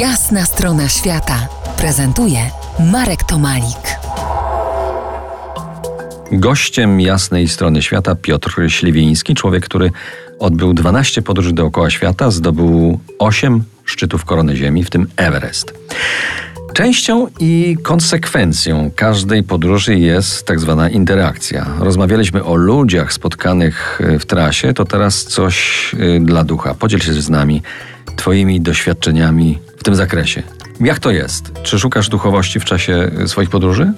Jasna strona świata prezentuje Marek Tomalik. Gościem jasnej strony świata Piotr Śliwiński, człowiek, który odbył 12 podróży dookoła świata, zdobył 8 szczytów korony Ziemi, w tym Everest. Częścią i konsekwencją każdej podróży jest tak zwana interakcja. Rozmawialiśmy o ludziach spotkanych w trasie, to teraz coś y, dla ducha. Podziel się z nami Twoimi doświadczeniami w tym zakresie. Jak to jest? Czy szukasz duchowości w czasie swoich podróży?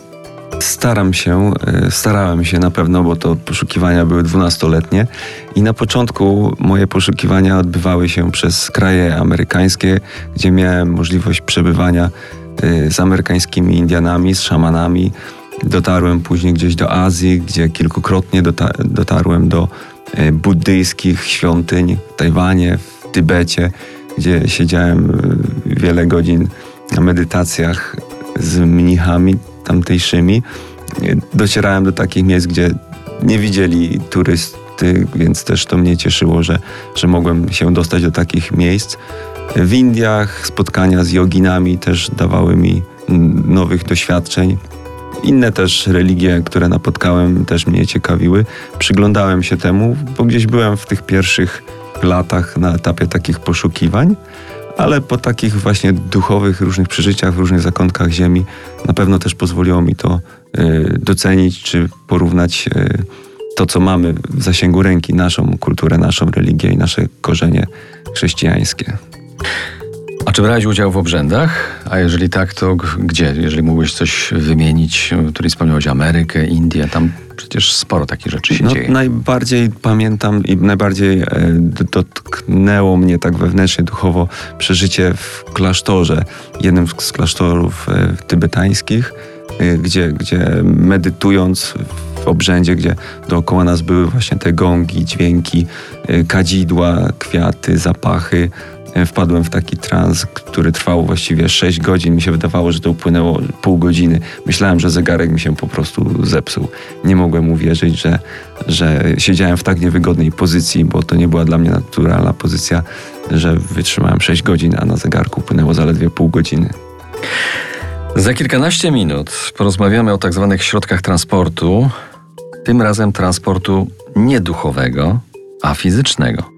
Staram się, e, starałem się na pewno, bo to poszukiwania były dwunastoletnie i na początku moje poszukiwania odbywały się przez kraje amerykańskie, gdzie miałem możliwość przebywania e, z amerykańskimi Indianami, z szamanami. Dotarłem później gdzieś do Azji, gdzie kilkukrotnie dotarłem do buddyjskich świątyń w Tajwanie, w Tybecie, gdzie siedziałem wiele godzin na medytacjach z mnichami tamtejszymi. Docierałem do takich miejsc, gdzie nie widzieli turysty, więc też to mnie cieszyło, że, że mogłem się dostać do takich miejsc. W Indiach spotkania z joginami też dawały mi nowych doświadczeń. Inne też religie, które napotkałem, też mnie ciekawiły. Przyglądałem się temu, bo gdzieś byłem w tych pierwszych latach na etapie takich poszukiwań ale po takich właśnie duchowych różnych przeżyciach w różnych zakątkach ziemi na pewno też pozwoliło mi to y, docenić czy porównać y, to, co mamy w zasięgu ręki, naszą kulturę, naszą religię i nasze korzenie chrześcijańskie. A czy brałeś udział w obrzędach? A jeżeli tak, to gdzie? Jeżeli mógłbyś coś wymienić, który wspomniałeś Amerykę, Indię, tam przecież sporo takich rzeczy się no, dzieje. Najbardziej pamiętam i najbardziej e, dotknęło mnie tak wewnętrznie, duchowo przeżycie w klasztorze, jednym z klasztorów e, tybetańskich, e, gdzie, gdzie medytując w obrzędzie, gdzie dookoła nas były właśnie te gongi, dźwięki, kadzidła, kwiaty, zapachy, E, wpadłem w taki trans, który trwał właściwie 6 godzin. Mi się wydawało, że to upłynęło pół godziny. Myślałem, że zegarek mi się po prostu zepsuł. Nie mogłem uwierzyć, że, że siedziałem w tak niewygodnej pozycji, bo to nie była dla mnie naturalna pozycja, że wytrzymałem 6 godzin, a na zegarku upłynęło zaledwie pół godziny. Za kilkanaście minut porozmawiamy o tak zwanych środkach transportu, tym razem transportu nie duchowego, a fizycznego.